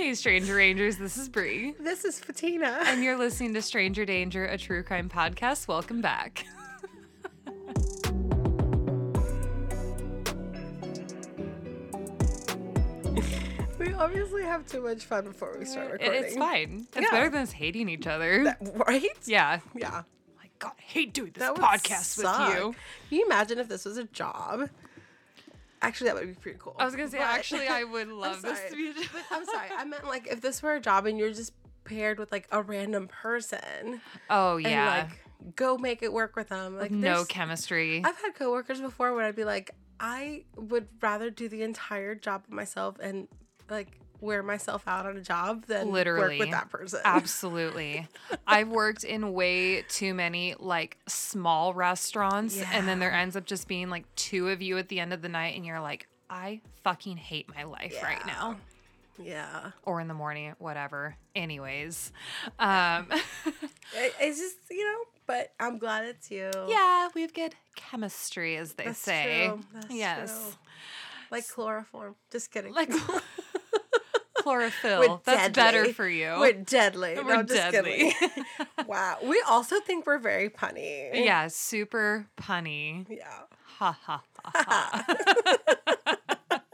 Hey, Stranger Rangers, this is Bree. This is Fatina. And you're listening to Stranger Danger, a true crime podcast. Welcome back. we obviously have too much fun before we start recording. It's fine. It's Yeah. better than us hating each other. That- right? yeah. Yeah. Oh like, God, I hate doing this That podcast with you. Can you imagine if this was a job? Actually, that would be pretty cool. I was going to say, But- actually, I would love this to be But I'm sorry. I meant like if this were a job and you're just paired with like a random person Oh, and yeah. like go make it work with them. Like no chemistry. I've had coworkers before where I'd be like, I would rather do the entire job myself and like wear myself out on a job than Literally. work with that person. Absolutely. I've worked in way too many like small restaurants and then there ends up just being like two of you at the end of the night and you're like, I fucking hate my life right now. Yeah. Or in the morning, whatever. Anyways. Um It- it's just, you know, but I'm glad it's you. yeah, we have good chemistry as they That's say. true. That's yes. true. Like chloroform. Just kidding. Like chlorophyll. We're That's better for you. We're deadly. We're I'm just deadly. kidding. wow. We also think we're very punny. yeah, super punny. Yeah. Ha ha ha ha.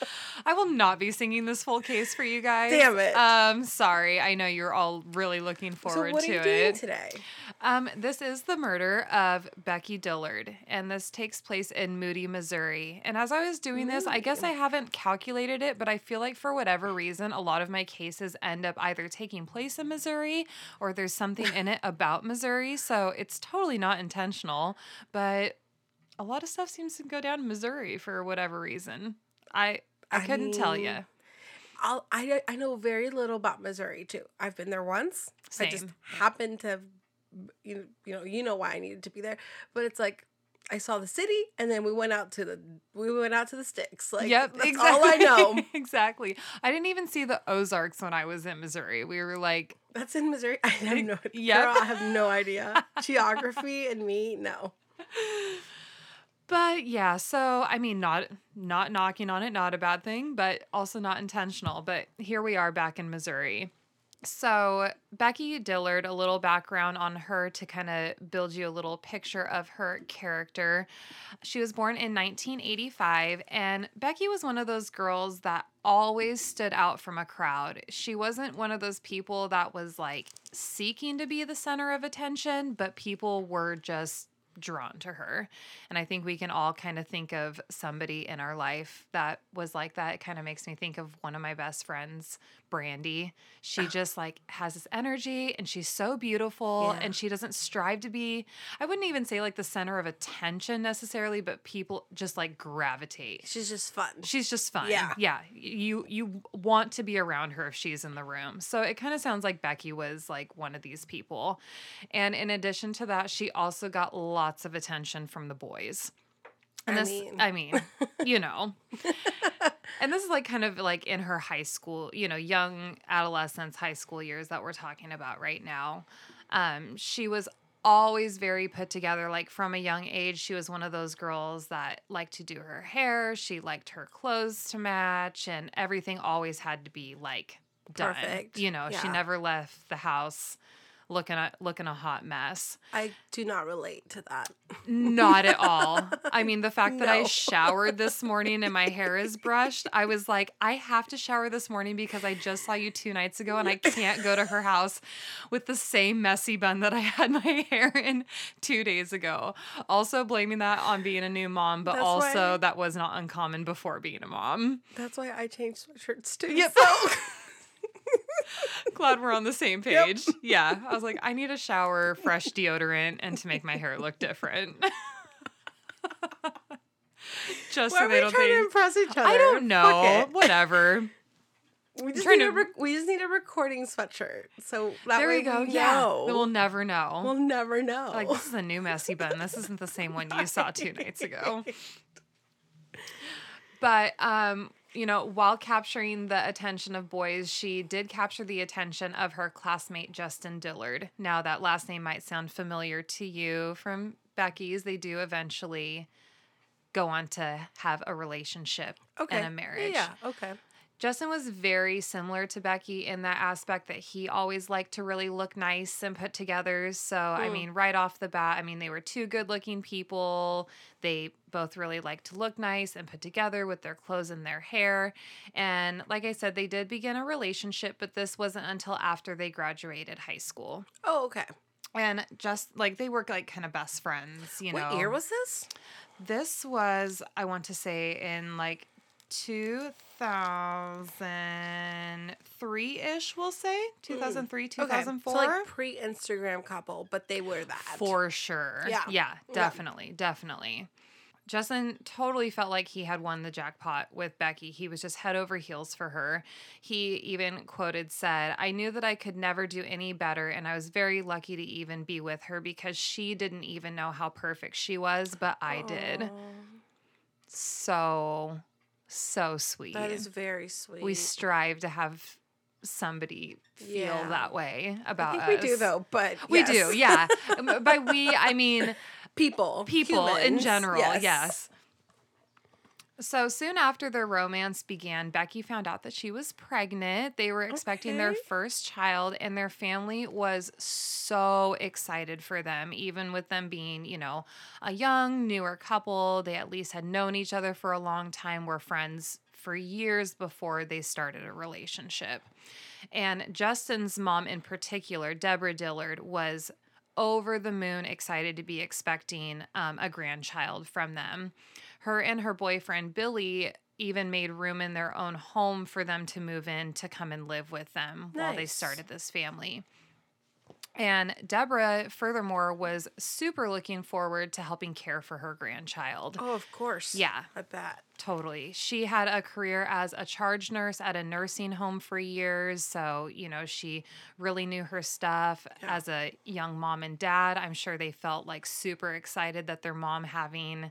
I will not be singing this full case for you guys. Damn it. Um, sorry. I know you're all really looking So forward what are to you doing it. today? Um, this is the murder of Becki Dillard, and this takes place in Moody, Missouri. And as I was doing this, I guess I haven't calculated it, but I feel like for whatever reason, a lot of my cases end up either taking place in Missouri or there's something in it about Missouri. So it's totally not intentional, but a lot of stuff seems to go down in Missouri for whatever reason. I I, I couldn't tell you. I'll, I I know very little about Missouri too. I've been there once. I just Same. happened to, have, you know, you know, you know why I needed to be there. But it's like I saw the city, and then we went out to the we went out to the sticks. Like yep, that's exactly. all I know. exactly. I didn't even see the Ozarks when I was in Missouri. We were like, That's in Missouri. I have no. Yep. Girl, I have no idea. Geography and me, no. But yeah, so I mean not not knocking on it, not a bad thing, but also not intentional. But here we are back in Missouri. So, Becki Dillard, a little background on her to kind of build you a little picture of her character. She was born in 1985, and Becki was one of those girls that always stood out from a crowd. She wasn't one of those people that was like seeking to be the center of attention, but people were just drawn to her. And I think we can all kind of think of somebody in our life that was like that. It kind of makes me think of one of my best friends, Brandy. She just like has this energy and she's so beautiful Yeah. and she doesn't strive to be, I wouldn't even say like the center of attention necessarily, but people just like gravitate. She's just fun. She's just fun. Yeah. Yeah. You you want to be around her if she's in the room. So it kind of sounds like Becki was like one of these people. And in addition to that, she also got lots of attention from the boys. And I this mean. I mean, you know. and this is like kind of like in her high school, you know, young adolescence, high school years that we're talking about right now. Um, she was always very put together. Like from a young age, she was one of those girls that liked to do her hair. She liked her clothes to match, and everything always had to be like done. Perfect. You know, she never left the house looking at looking a hot mess. I do not relate to that. Not at all. I mean, the fact that I showered this morning and my hair is brushed, I was like, I have to shower this morning because I just saw you two nights ago and I can't go to her house with the same messy bun that I had my hair in two days ago. Also, blaming that on being a new mom, but That's also why- that was not uncommon before being a mom. That's why I changed sweatshirts too. Yep. So Glad we're on the same Yep. page. Yeah. I was like, I need a shower, fresh deodorant, and to make my hair look different. Just why so are they we don't trying to impress each other? I don't know. Whatever. We just, need a rec- we just need a recording sweatshirt. So that there way we go. we Yeah. know. We'll never know. We'll never know. like this is a new messy bun. This isn't the same one you saw two nights ago. But um, you know, while capturing the attention of boys, she did capture the attention of her classmate Justin Dillard. Now that last name might sound familiar to you from Becki's. They do eventually go on to have a relationship okay. and a marriage. Yeah, yeah, okay. Justin was very similar to Becki in that aspect that he always liked to really look nice and put together. So, I Mm. mean, right off the bat, I mean, they were two good looking people. They both really liked to look nice and put together with their clothes and their hair. And like I said, they did begin a relationship, but this wasn't until after they graduated high school. Oh, okay. And just like they were like kind of best friends, you know. What year was this? This was, I want to say, in like 2003 ish, we'll say. 2003, 2004. Mm. Okay. So like pre-Instagram couple, but they were that. For sure. Yeah. Yeah, Yeah. definitely. Definitely. Justin totally felt like he had won the jackpot with Becki. He was just head over heels for her. He even quoted said, I knew that I could never do any better, and I was very lucky to even be with her because she didn't even know how perfect she was, but I did. So, so sweet. That is very sweet. we strive to have somebody feel Yeah. that way I about think us. we do though, but We yes. do, yeah. By we, I mean people, people in humans, general, yes. So soon after their romance began, Becki found out that she was pregnant. They were expecting their first child, and their family was so excited for them, even with them being, you know, a young, newer couple. They at least had known each other for a long time, were friends for years before they started a relationship. And Justin's mom, in particular, Deborah Dillard, was over the moon excited to be expecting um, a grandchild from them. Her and her boyfriend, Billy, even made room in their own home for them to move in to come and live with them while they started this family. And Deborah, furthermore, was super looking forward to helping care for her grandchild. Oh, of course. Yeah. I bet. Totally. She had a career as a charge nurse at a nursing home for years. So, you know, she really knew her stuff. Yeah. As a young mom and dad, I'm sure they felt like super excited that their mom having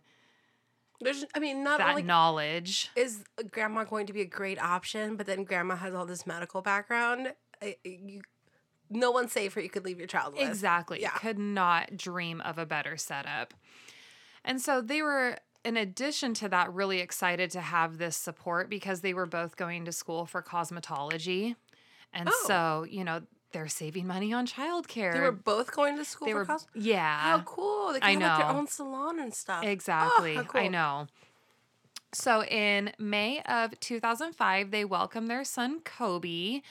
There's, I mean, not that only knowledge. is grandma going to be a great option, but then grandma has all this medical background. I- You, no one's safer. You could leave your child with. Exactly. Yeah. Could not dream of a better setup. And so they were, in addition to that, really excited to have this support because they were both going to school for cosmetology. And Oh. so, you know, they're saving money on childcare. They were both going to school they for were yeah How cool! They I can have like their own salon and stuff. Oh, exactly how i know so in may of 2005 they welcomed their son kobe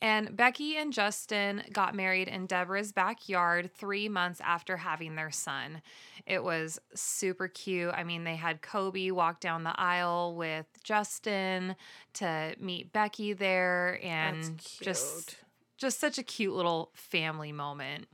and becki and justin got married in deborah's backyard three months after having their son it was super cute i mean they had kobe walk down the aisle with justin to meet becki there and just. Just such a cute little family moment.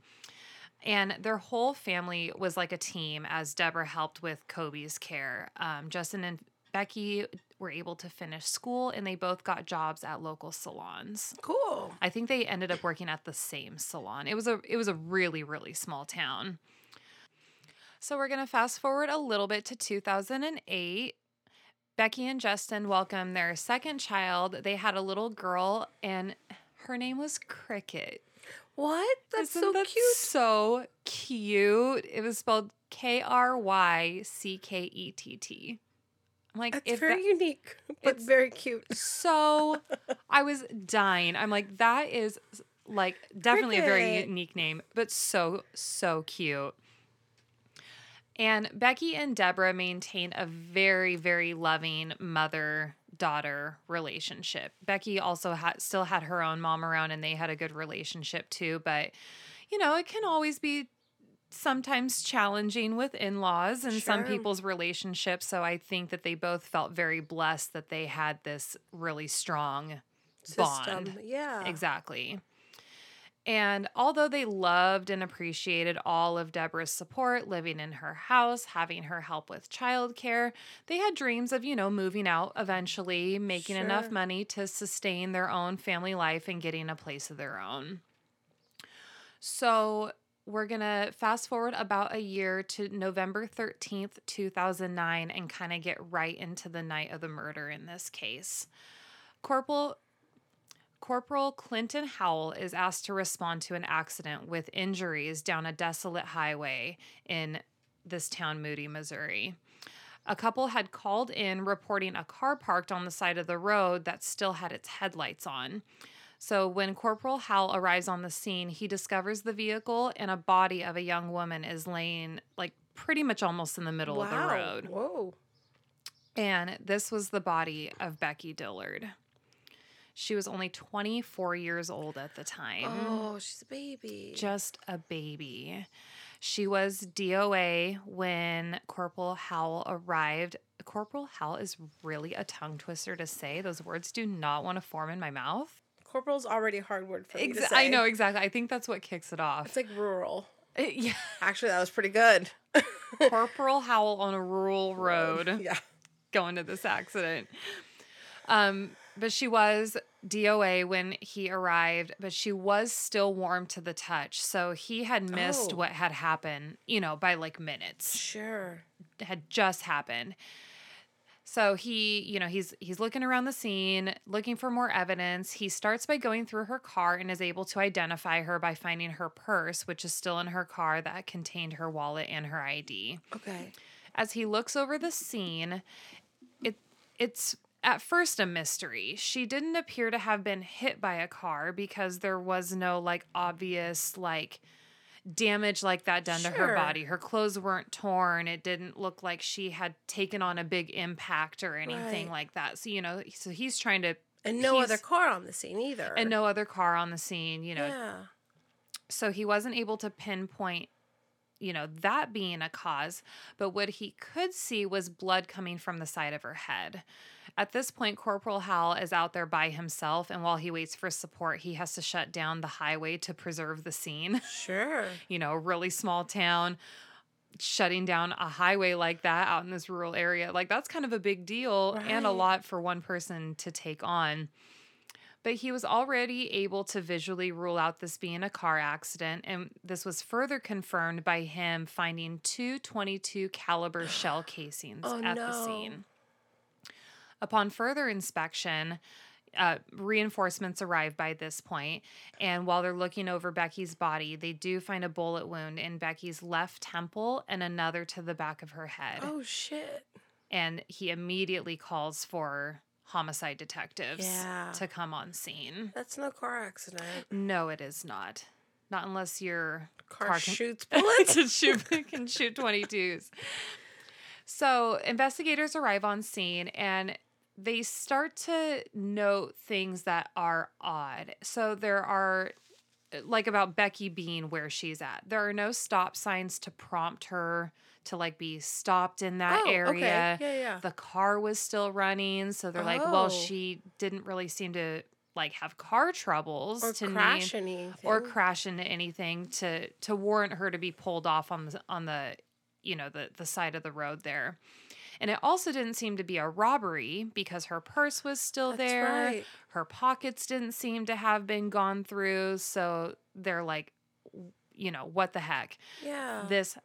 And their whole family was like a team as Deborah helped with Kobe's care. Um, Justin and Becki were able to finish school and they both got jobs at local salons. Cool. I think they ended up working at the same salon. It was a it was a really really small town. So we're going to fast forward a little bit to 2008. Becki and Justin welcomed their second child. They had a little girl and her name was Cricket. What? That's Isn't so that cute. So cute. It was spelled K R Y C K E T T. I'm like, That's if very that- unique, but it's- very cute. so I was dying. I'm like, that is like definitely a very unique name, but so, so cute. And Becki and Deborah maintain a very, very loving mother daughter relationship. Becki also had still had her own mom around and they had a good relationship too, but you know, it can always be sometimes challenging with in-laws and some people's relationships, so I think that they both felt very blessed that they had this really strong System. bond. Yeah. Exactly. And although they loved and appreciated all of Deborah's support, living in her house, having her help with childcare, they had dreams of, you know, moving out eventually, making enough money to sustain their own family life and getting a place of their own. So we're going to fast forward about a year to November 13th, 2009, and kind of get right into the night of the murder in this case. Corporal Corporal Clinton Howell is asked to respond to an accident with injuries down a desolate highway in this town, Moody, Missouri. A couple had called in reporting a car parked on the side of the road that still had its headlights on. So when Corporal Howell arrives on the scene, he discovers the vehicle and a body of a young woman is laying like pretty much almost in the middle of the road. Whoa. And this was the body of Becki Dillard. She was only 24 years old at the time. Oh, she's a baby. Just a baby. She was DOA when Corporal Howell arrived. Corporal Howell is really a tongue twister to say. Those words do not want to form in my mouth. Corporal's already a hard word for me to Ex- say. I know exactly. I think that's what kicks it off. It's like rural. Uh, yeah. Actually, that was pretty good. Corporal Howell on a rural road. Yeah. going to this accident. Um, but she was DOA when he arrived, but she was still warm to the touch. So he had missed Oh. what had happened, you know, by like minutes. Sure. Had just happened. So he, you know, he's he's looking around the scene, looking for more evidence. He starts by going through her car and is able to identify her by finding her purse, which is still in her car that contained her wallet and her ID Okay. as he looks over the scene it it's at first a mystery. She didn't appear to have been hit by a car because there was no like obvious like damage like that done to her body. Her clothes weren't torn. It didn't look like she had taken on a big impact or anything Right. like that. So you know so he's trying to And no other car on the scene either. and no other car on the scene you know. Yeah. so he wasn't able to pinpoint you know that being a cause but what he could see was blood coming from the side of her head at this point corporal Howell is out there by himself and while he waits for support he has to shut down the highway to preserve the scene. Sure. you know really small town shutting down a highway like that out in this rural area. Like that's kind of a big deal and a lot for one person to take on. But he was already able to visually rule out this being a car accident and this was further confirmed by him finding two 22 caliber shell casings Oh, at the scene upon further inspection uh, reinforcements arrive by this point, and while they're looking over Becki's body, they do find a bullet wound in Becki's left temple and another to the back of her head. Oh shit. And he immediately calls for homicide detectives Yeah. to come on scene. That's no car accident. No, it is not. Not unless your Car, Car can- shoots bullets. can shoot can shoot 22s. So investigators arrive on scene and they start to note things that are odd. So there are like about Becki being where she's at. There are no stop signs to prompt her to like be stopped in that oh, area. Okay. Yeah, yeah. The car was still running, so they're like, well, Oh. she didn't really seem to like have car troubles or to need crash anything. or crash into anything to to warrant her to be pulled off on the on the you know the the side of the road there. And it also didn't seem to be a robbery because her purse was still That's there. right. Her pockets didn't seem to have been gone through, so they're like you know, what the heck? Yeah. This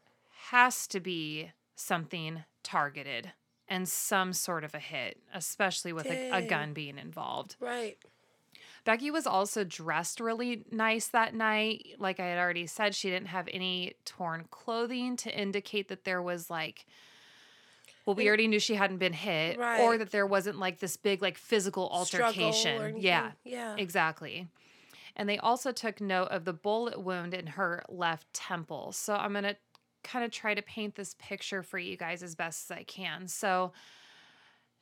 has to be something targeted and some sort of a hit, especially with a, a gun being involved. right. Becki was also dressed really nice that night. Like I had already said, she didn't have any torn clothing to indicate that there was like well, we already knew she hadn't been hit or that there wasn't like this big like physical altercation. Yeah. Yeah. Exactly. And they also took note of the bullet wound in her left temple. So I'm going to kind of try to paint this picture for you guys as best as I can. So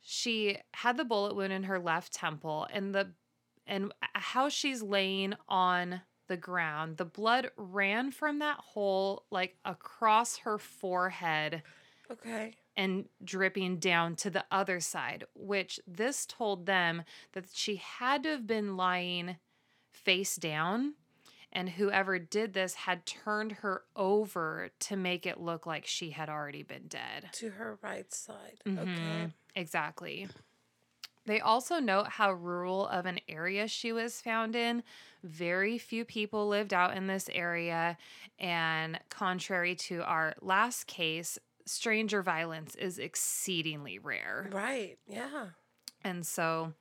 she had the bullet wound in her left temple and the and how she's laying on the ground, the blood ran from that hole like across her forehead Okay. And dripping down to the other side, which this told them that she had to have been lying face down. And whoever did this had turned her over to make it look like she had already been dead. To her right side. Mhm, Okay. Exactly. They also note how rural of an area she was found in. Very few people lived out in this area. And contrary to our last case, stranger violence is exceedingly rare. Right. Yeah. And so,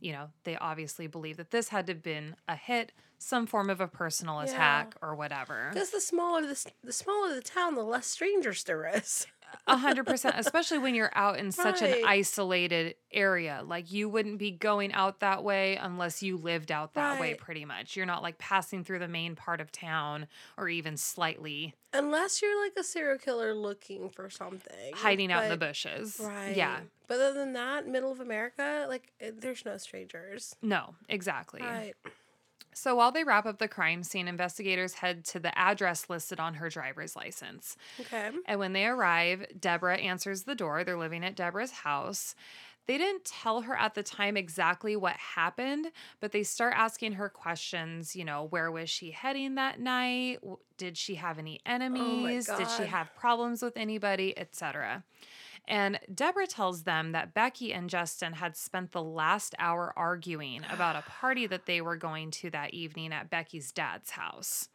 you know, they obviously believe that this had to have been a hit, some form of a personal Yeah. attack or whatever. Because the smaller the the smaller the town, the less strangers there is. A hundred percent, especially when you're out in such an isolated area. Like you wouldn't be going out that way unless you lived out that way pretty much. You're not like passing through the main part of town or even slightly Unless you're like a serial killer looking for something. hiding out in the bushes. Right. Yeah. But other than that, middle of America, like eh, there's no strangers. No, exactly. Right. So while they wrap up the crime scene, investigators head to the address listed on her driver's license. Okay. And when they arrive, Deborah answers the door. They're living at Deborah's house. They didn't tell her at the time exactly what happened, but they start asking her questions. You know, where was she heading that night? Did she have any oh enemies? Did she have problems with anybody, etc. And Deborah tells them that Becki and Justin had spent the last hour arguing about a party that they were going to that evening at Becki's dad's house.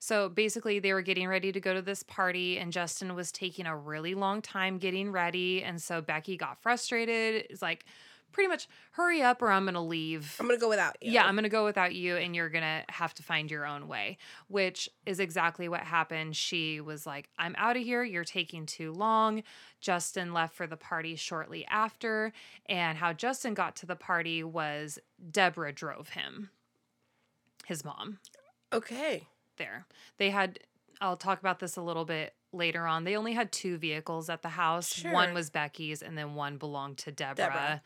So basically, they were getting ready to go to this party, and Justin was taking a really long time getting ready. And so Becki got frustrated. It's like, pretty much, hurry up or I'm going to leave. I'm gonna go without you. Yeah, I'm going to go without you, and you're going to have to find your own way, which is exactly what happened. She was like, I'm out of here. You're taking too long. Justin left for the party shortly after. And how Justin got to the party was Deborah drove him, his mom Okay. there. They had, I'll talk about this a little bit later on. They only had two vehicles at the house. One was Becki's, and then one belonged to Deborah. Deborah.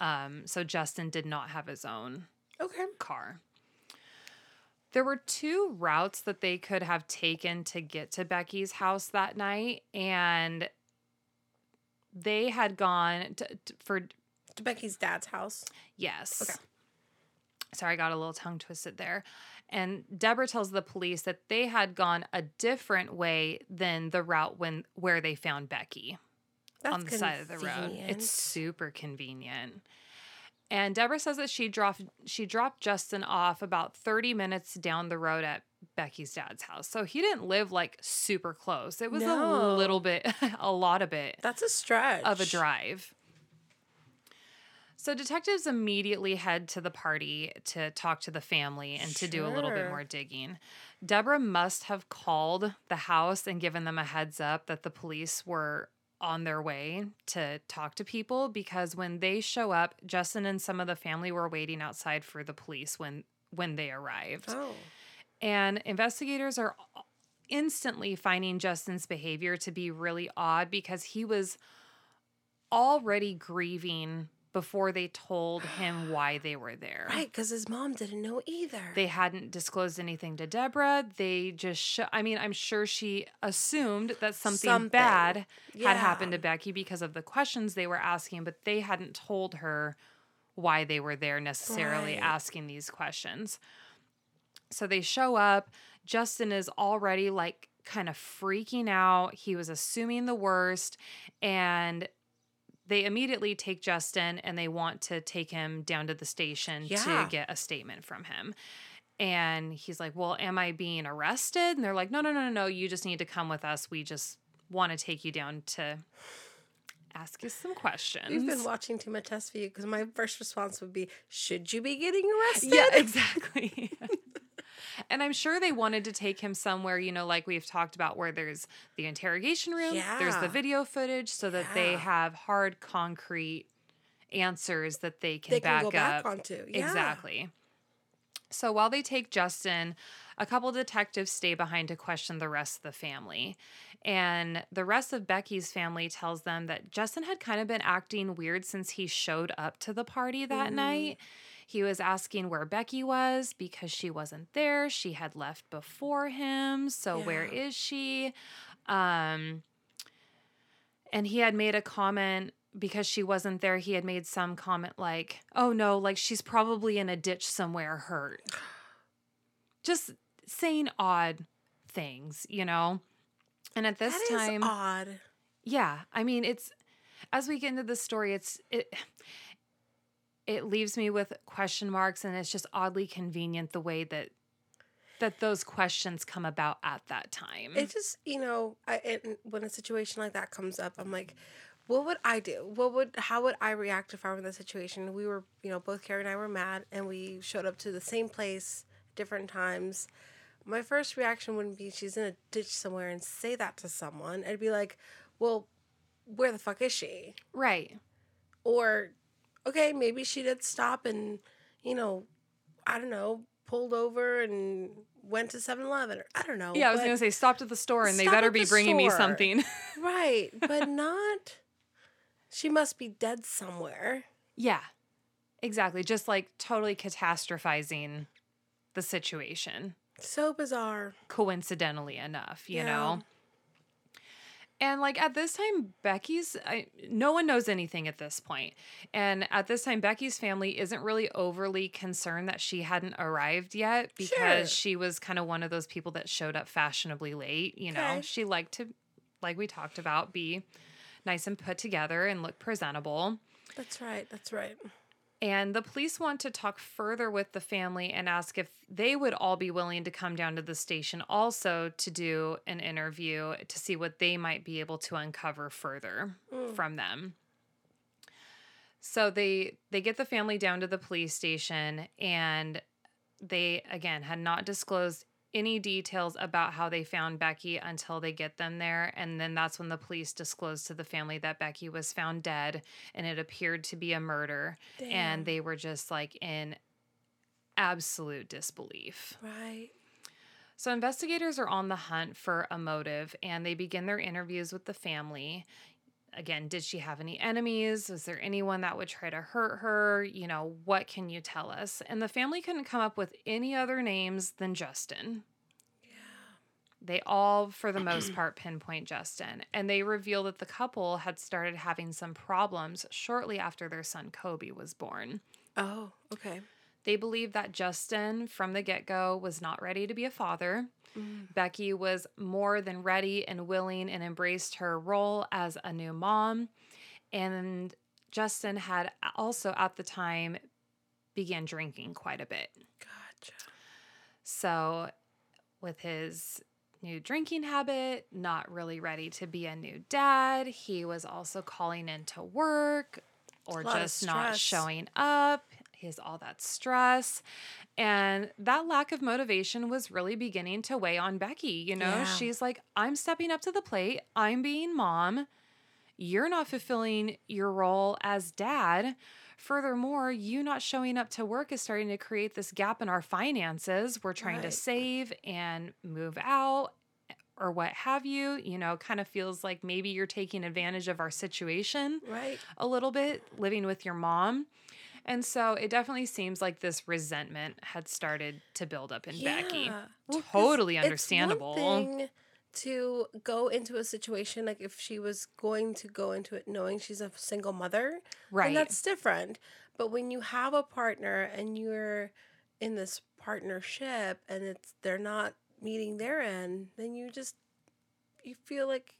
Um, so Justin did not have his own Okay. car. There were two routes that they could have taken to get to Becki's house that night, and they had gone to, to- for To Becki's dad's house. Yes. Okay. Sorry, I got a little tongue twisted there. And Deborah tells the police that they had gone a different way than the route when where they found Becki That's on the side of the road. It's super convenient. And Deborah says that she dropped she dropped Justin off about 30 minutes down the road at Becki's dad's house. So he didn't live like super close. It was a little bit a lot of it That's a stretch of a drive. So detectives immediately head to the party to talk to the family and to do a little bit more digging. Deborah must have called the house and given them a heads up that the police were on their way to talk to people because when they show up, Justin and some of the family were waiting outside for the police when when they arrived. Oh. And investigators are instantly finding Justin's behavior to be really odd because he was already grieving before they told him why they were there. Right, because his mom didn't know either. They hadn't disclosed anything to Deborah. They just, sh- I mean, I'm sure she assumed that something, Something. bad Yeah. had happened to Becki because of the questions they were asking, but they hadn't told her why they were there necessarily Right. asking these questions. So they show up. Justin is already like kind of freaking out. He was assuming the worst. And they immediately take Justin and they want to take him down to the station Yeah. to get a statement from him. And he's like, Well, am I being arrested? And they're like, No, no, no, no, no. You just need to come with us. We just want to take you down to ask you some questions. We've been watching too much SVU because my first response would be, "Should you be getting arrested?" Yeah, exactly. and I'm sure they wanted to take him somewhere, you know, like we've talked about, where there's the interrogation room, there's the video footage, so that they have hard, concrete answers that they can they back can go up. back onto. Yeah. Exactly. So while they take Justin, a couple detectives stay behind to question the rest of the family. And the rest of Becki's family tells them that Justin had kind of been acting weird since he showed up to the party that Mhm. night. He was asking where Becki was because she wasn't there. She had left before him. So where Yeah. is she? Um and he had made a comment because she wasn't there. He had made some comment like, "Oh no, like she's probably in a ditch somewhere hurt." Just saying odd things, you know. And at this That is time, odd. yeah, I mean, it's as we get into the story, it's it it leaves me with question marks, and it's just oddly convenient the way that that those questions come about at that time. It just, you know, I, it, when a situation like that comes up, I'm like, what would I do? What would, how would I react if I were in that situation? We were, you know, both Carrie and I were mad, and we showed up to the same place different times. My first reaction wouldn't be she's in a ditch somewhere and say that to someone. I'd be like, well, where the fuck is she? Right. Or, okay, maybe she did stop and, you know, I don't know, pulled over and went to 7 Eleven. I don't know. Yeah, I was going to say stopped at the store and they better be bringing me something. Right, but not. She must be dead somewhere. yeah. Exactly. Just like totally catastrophizing the situation. So bizarre. coincidentally enough, you Yeah. know. And like at this time, Becki's I, no one knows anything at this point. And at this time, Becki's family isn't really overly concerned that she hadn't arrived yet because Sure. she was kind of one of those people that showed up fashionably late. You know, Okay. she liked to, like we talked about, be nice and put together and look presentable. That's right. That's right. And the police want to talk further with the family and ask if they would all be willing to come down to the station also to do an interview to see what they might be able to uncover further hmm. from them. So they they get the family down to the police station and they again had not disclosed any details about how they found Becki until they get them there and then that's when the police disclosed to the family that Becki was found dead and it appeared to be a murder Damn. and they were just like in absolute disbelief. Right. So investigators are on the hunt for a motive and they begin their interviews with the family. Again, did she have any enemies? Was there anyone that would try to hurt her? You know, what can you tell us? And the family couldn't come up with any other names than Justin. Yeah. They all, for the most part, pinpoint Justin. And they reveal that the couple had started having some problems shortly after their son Kobe was born. Oh, okay. They believe that Justin, from the get go, was not ready to be a father. Mm. Becky was more than ready and willing and embraced her role as a new mom. And Justin had also, at the time, began drinking quite a bit. Gotcha. So, with his new drinking habit, not really ready to be a new dad, he was also calling into work or a lot of just not showing up. He has all that stress. And that lack of motivation was really beginning to weigh on Becki. You know, Yeah. she's like, I'm stepping up to the plate, I'm being mom. You're not fulfilling your role as dad. Furthermore, you not showing up to work is starting to create this gap in our finances. We're trying to save and move out or what have you. You know, kind of feels like maybe you're taking advantage of our situation Right. a little bit living with your mom. And so it definitely seems like this resentment had started to build up in Becki. Well, Totally it's one understandable. thing to go into a situation like if she was going to go into it knowing she's a single mother, Right. And that's different. But when you have a partner and you're in this partnership and it's they're not meeting their end, then you just you feel like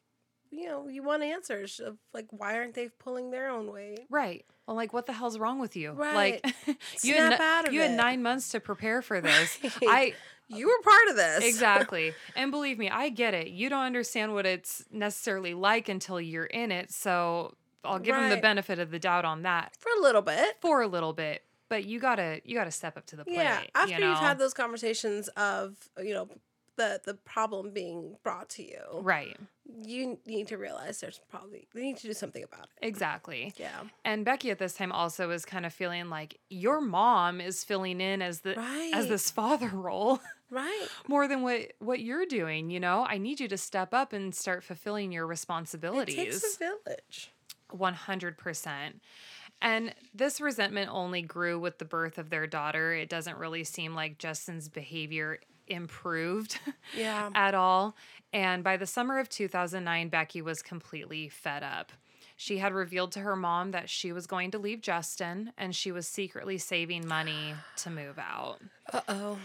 you know you want answers of like why aren't they pulling their own weight? Right. Well, like, what the hell's wrong with you? Right. Like, you had Snap out of you had nine months to prepare for this. Right. You were part of this, exactly, and believe me, I get it. You don't understand what it's necessarily like until you're in it. So I'll give them the benefit of the doubt on that for a little bit. for a little bit. But you gotta you gotta step up to the plate. Yeah, after you know? have had those conversations of you know the the problem being brought to you, right, you need to realize there's probably they need to do something about it. exactly. Yeah, And Becki at this time also is kind of feeling like your mom is filling in as the as this father role right. more than what what you're doing. You know, I need you to step up and start fulfilling your responsibilities. It takes a village. 100%. And this resentment only grew with the birth of their daughter. It doesn't really seem like Justin's behavior improved Yeah. at all. And by the summer of 2009, Becki was completely fed up. She had revealed to her mom that she was going to leave Justin and she was secretly saving money to move out. Uh oh.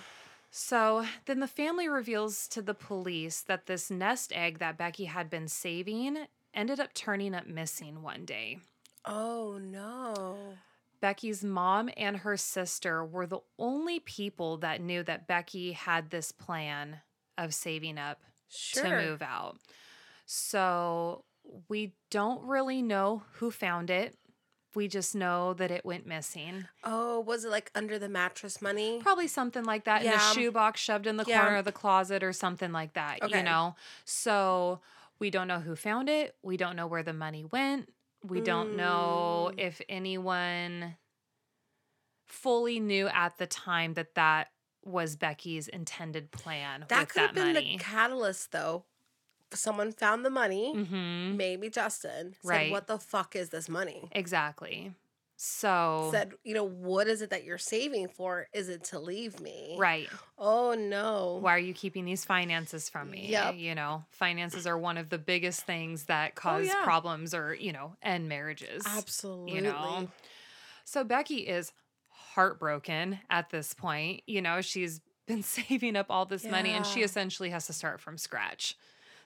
So then the family reveals to the police that this nest egg that Becki had been saving ended up turning up missing one day. Oh no. Becki's mom and her sister were the only people that knew that Becki had this plan of saving up Sure. to move out. So we don't really know who found it. We just know that it went missing. Oh, was it like under the mattress money? Probably something like that in a Yeah. shoebox shoved in the Yeah. corner of the closet or something like that, Okay. you know? So We don't know who found it. We don't know where the money went. We don't know Mm. if anyone fully knew at the time that that was Becki's intended plan That could have that been money. the catalyst, though. Someone found the money. mm-hmm. Maybe Justin said, Right. "What the fuck is this money?" Exactly. So Said, "You know, what is it that you're saving for? Is it to leave me?" right. Oh no. Why are you keeping these finances from me? Yeah. You know, finances are one of the biggest things that oh, cause yeah. problems or, you know, end marriages. Absolutely. You know. So Becki is heartbroken at this point. You know, she's been saving up all this money and she essentially has to start from scratch.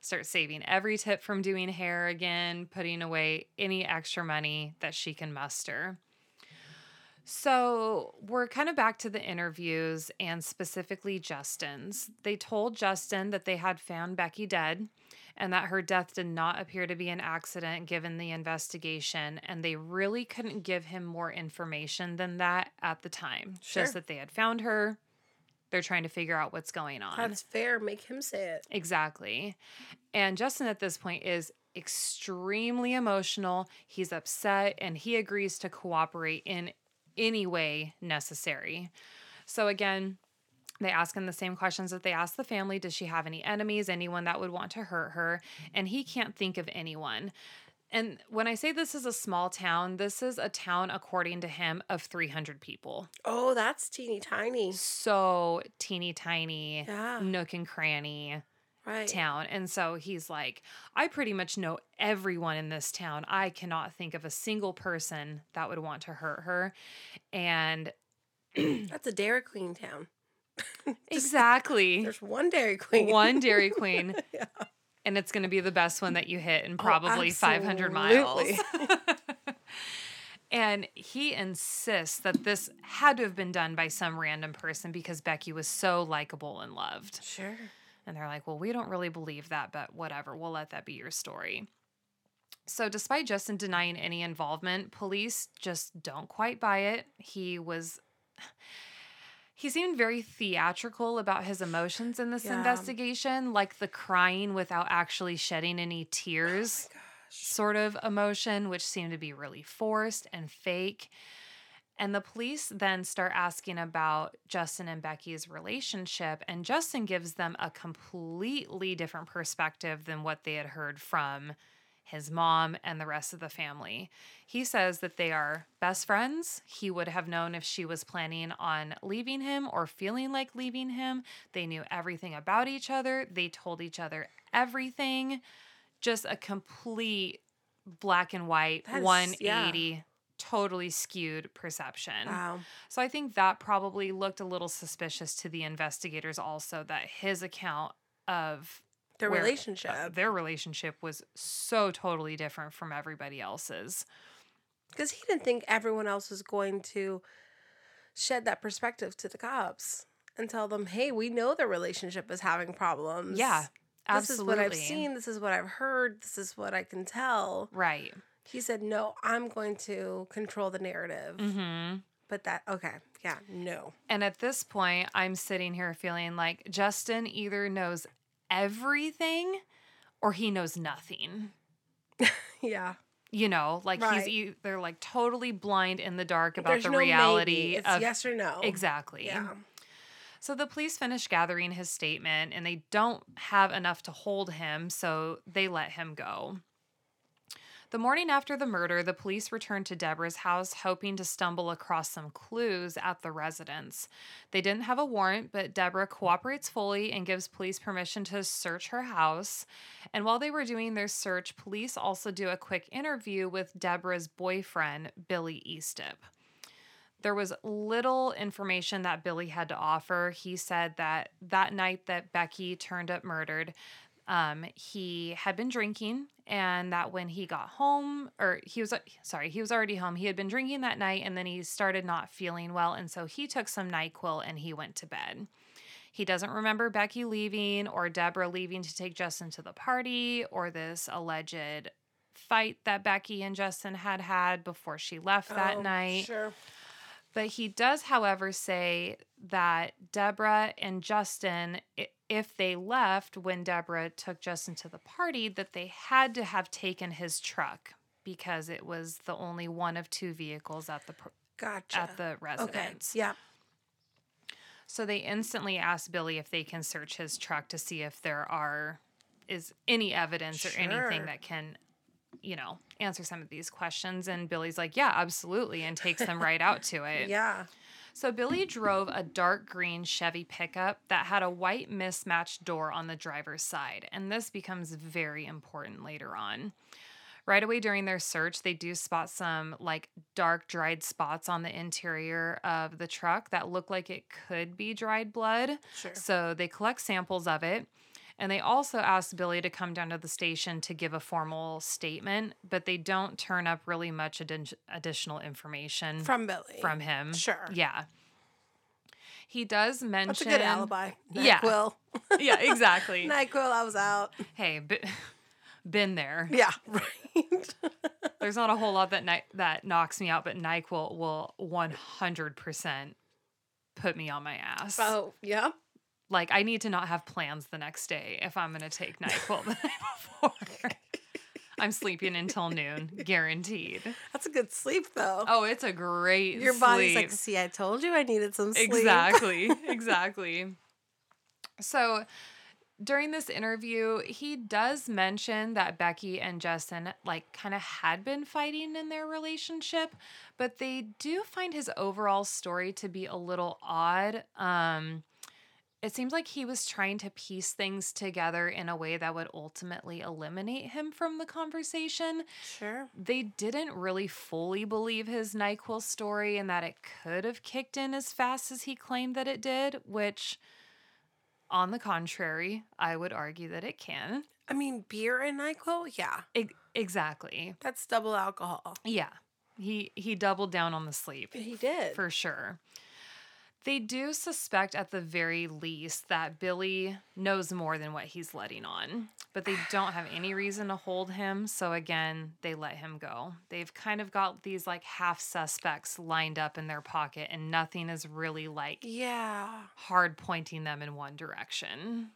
Start saving every tip from doing hair again, putting away any extra money that she can muster. So, we're kind of back to the interviews and specifically Justin's. They told Justin that they had found Becki dead and that her death did not appear to be an accident given the investigation. And they really couldn't give him more information than that at the time. Sure. Just that they had found her. They're trying to figure out what's going on. That's fair. Make him say it. Exactly. And Justin at this point is extremely emotional. He's upset and he agrees to cooperate in any way necessary. So, again, they ask him the same questions that they asked the family Does she have any enemies, anyone that would want to hurt her? And he can't think of anyone. And when I say this is a small town, this is a town, according to him, of 300 people. Oh, that's teeny tiny. So teeny tiny, Yeah. nook and cranny Right. town. And so he's like, I pretty much know everyone in this town. I cannot think of a single person that would want to hurt her. And That's a Dairy Queen town. exactly There's one Dairy Queen. one Dairy Queen. Yeah. And it's going to be the best one that you hit in Oh, probably 500 miles. and he insists that this had to have been done by some random person because Becki was so likable and loved. Sure. And they're like, well, we don't really believe that, but whatever, we'll let that be your story. So, despite Justin denying any involvement, police just don't quite buy it. He was. He seemed very theatrical about his emotions in this Yeah. investigation, like the crying without actually shedding any oh tears Gosh. sort of emotion, which seemed to be really forced and fake. And the police then start asking about Justin and Becki's relationship, and Justin gives them a completely different perspective than what they had heard from his mom and the rest of the family. He says that they are best friends. He would have known if she was planning on leaving him or feeling like leaving him. They knew everything about each other, they told each other everything. Just a complete black and white That is- 180 totally skewed perception. Wow. So I think that probably looked a little suspicious to the investigators also that his account of Their where- relationship. uh, their relationship was so totally different from everybody else's. Because he didn't think everyone else was going to shed that perspective to the cops and tell them, hey, we know their relationship is having problems. Yeah, This is what I've seen. This is what I've heard. This is what I can tell. Right. He said, no, I'm going to control the narrative. hmm But that, okay. Yeah, no. And at this point, I'm sitting here feeling like Justin either knows everything or he knows nothing. Yeah. You know, like Right. he's either like totally blind in the dark about There's the no reality of yes or no. exactly. Yeah. So the police finish gathering his statement and they don't have enough to hold him, so they let him go. The morning after the murder, the police returned to Deborah's house hoping to stumble across some clues at the residence. They didn't have a warrant, but Deborah cooperates fully and gives police permission to search her house. And while they were doing their search, police also do a quick interview with Deborah's boyfriend, Billy Eastip. There was little information that Billy had to offer. He said that that night that Becki turned up murdered, um, he had been drinking, and that when he got home, or he was sorry, he was already home. He had been drinking that night, and then he started not feeling well, and so he took some Nyquil and he went to bed. He doesn't remember Becki leaving or Deborah leaving to take Justin to the party or this alleged fight that Becki and Justin had had before she left that Oh, night. Sure. But he does, however, say that Deborah and Justin, it, if they left when Deborah took Justin to the party, that they had to have taken his truck because it was the only one of two vehicles at the Gotcha. at the residence. okay. residence. Yeah. So they instantly asked Billy if they can search his truck to see if there are is any evidence or anything that can, you know, answer some of these questions. And Billy's like, yeah, absolutely, and takes them right out to it. Yeah. So Billy drove a dark green Chevy pickup that had a white mismatched door on the driver's side, and this becomes very important later on. Right away during their search, they do spot some like dark dried spots on the interior of the truck that look like it could be dried blood. Sure. So they collect samples of it. And they also ask Billy to come down to the station to give a formal statement, but they don't turn up really much addi- additional information From Billy. from him. Sure. Yeah. He does mention. That's a good alibi. Yeah. NyQuil. Yeah, exactly. NyQuil, I was out. hey, b- been there. Yeah. Right. There's not a whole lot that ni- that knocks me out, but NyQuil will 100% put me on my ass. oh, yeah. Like I need to not have plans the next day if I'm gonna take NyQuil the night before. I'm sleeping until noon, guaranteed. That's a good sleep, though. Oh, it's a great sleep. Your body's like, see, I told you I needed some sleep. Exactly. exactly. So during this interview, he does mention that Becki and Justin like kind of had been fighting in their relationship, but they do find his overall story to be a little odd. Um it seems like he was trying to piece things together in a way that would ultimately eliminate him from the conversation Sure. they didn't really fully believe his NyQuil story and that it could have kicked in as fast as he claimed that it did, which, on the contrary, I would argue that it can. I mean, beer and NyQuil? Yeah. E- exactly. That's double alcohol. Yeah. He he doubled down on the sleep He did. for sure. They do suspect at the very least that Billy knows more than what he's letting on, but they don't have any reason to hold him. So again, they let him go. They've kind of got these like half suspects lined up in their pocket, and nothing is really like yeah. hard pointing them in one direction.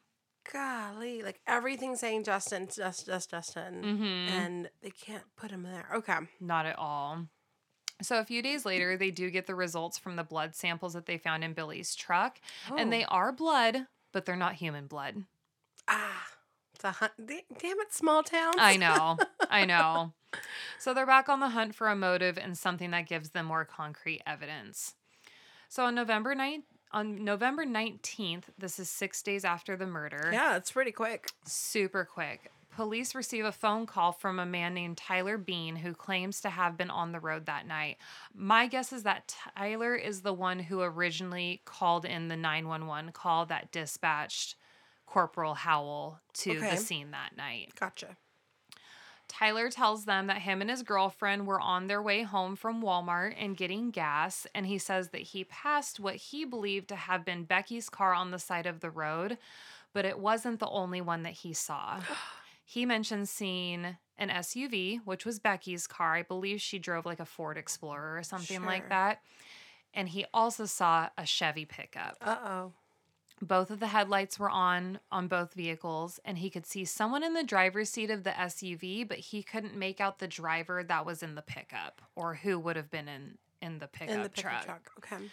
Golly. Like everything's saying Justin, just, just, Justin. Mhm. And they can't put him there. Okay. Not at all. So a few days later, they do get the results from the blood samples that they found in Billy's truck, and they Oh. are blood, but they're not human blood. Ah. It's a hunt. Damn it, small towns. I know. I know. So they're back on the hunt for a motive and something that gives them more concrete evidence. So on November 9th, on November 19th, this is 6 days after the murder. Yeah, it's pretty quick. Super quick. Police receive a phone call from a man named Tyler Bean who claims to have been on the road that night. My guess is that Tyler is the one who originally called in the 911 call that dispatched Corporal Howell to Okay. the scene that night. Gotcha. Tyler tells them that him and his girlfriend were on their way home from Walmart and getting gas, and he says that he passed what he believed to have been Becki's car on the side of the road, but it wasn't the only one that he saw. he mentions seeing an SUV, which was Becki's car. I believe she drove like a Ford Explorer or something like that. And he also saw a Chevy pickup. Uh oh. Both of the headlights were on on both vehicles, and he could see someone in the driver's seat of the SUV, but he couldn't make out the driver that was in the pickup or who would have been in in the pickup In the pickup truck. truck. Okay.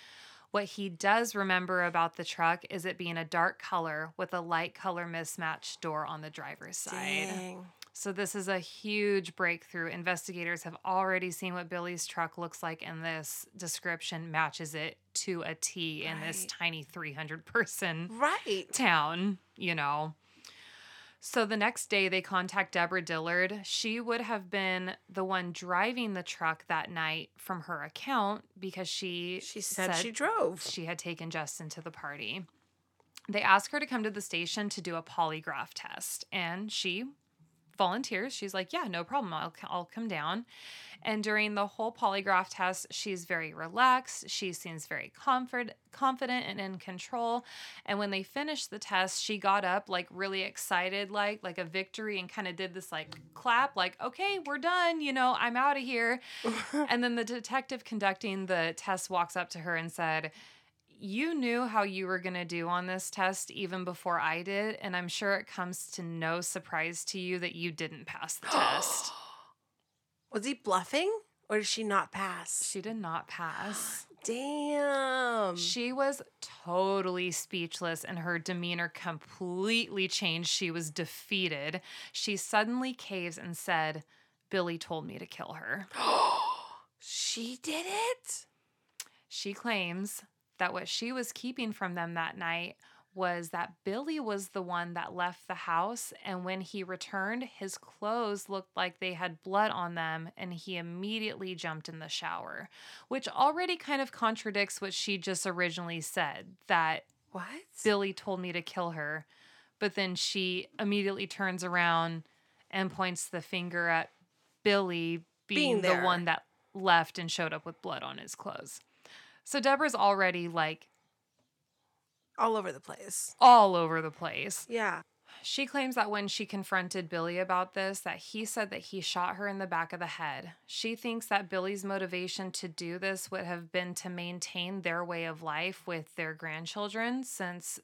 What he does remember about the truck is it being a dark color with a light color mismatched door on the driver's side. Dang. So this is a huge breakthrough. Investigators have already seen what Billy's truck looks like, and this description matches it to a T in this tiny 300 person Right. town, you know. So the next day, they contact Deborah Dillard. She would have been the one driving the truck that night from her account because she She said, she drove. she had taken Justin to the party. They ask her to come to the station to do a polygraph test, and she volunteers. She's like, "Yeah, no problem. I'll I'll come down." And during the whole polygraph test, she's very relaxed. She seems very comfort, confident and in control. And when they finished the test, she got up like really excited, like like a victory, and kind of did this like clap, like, "Okay, we're done. You know, I'm out of here." and then the detective conducting the test walks up to her and said, you knew how you were going to do on this test even before I did. And I'm sure it comes to no surprise to you that you didn't pass the test. Was he bluffing or did she not pass? She did not pass. Damn. She was totally speechless and her demeanor completely changed. She was defeated. She suddenly caves and said, Billy told me to kill her. she did it? She claims that what she was keeping from them that night was that Billy was the one that left the house. And when he returned, his clothes looked like they had blood on them. And he immediately jumped in the shower, which already kind of contradicts what she just originally said that what? Billy told me to kill her. But then she immediately turns around and points the finger at Billy being, being the one that left and showed up with blood on his clothes. So Deborah's already like all over the place. All over the place. Yeah. She claims that when she confronted Billy about this that he said that he shot her in the back of the head. She thinks that Billy's motivation to do this would have been to maintain their way of life with their grandchildren since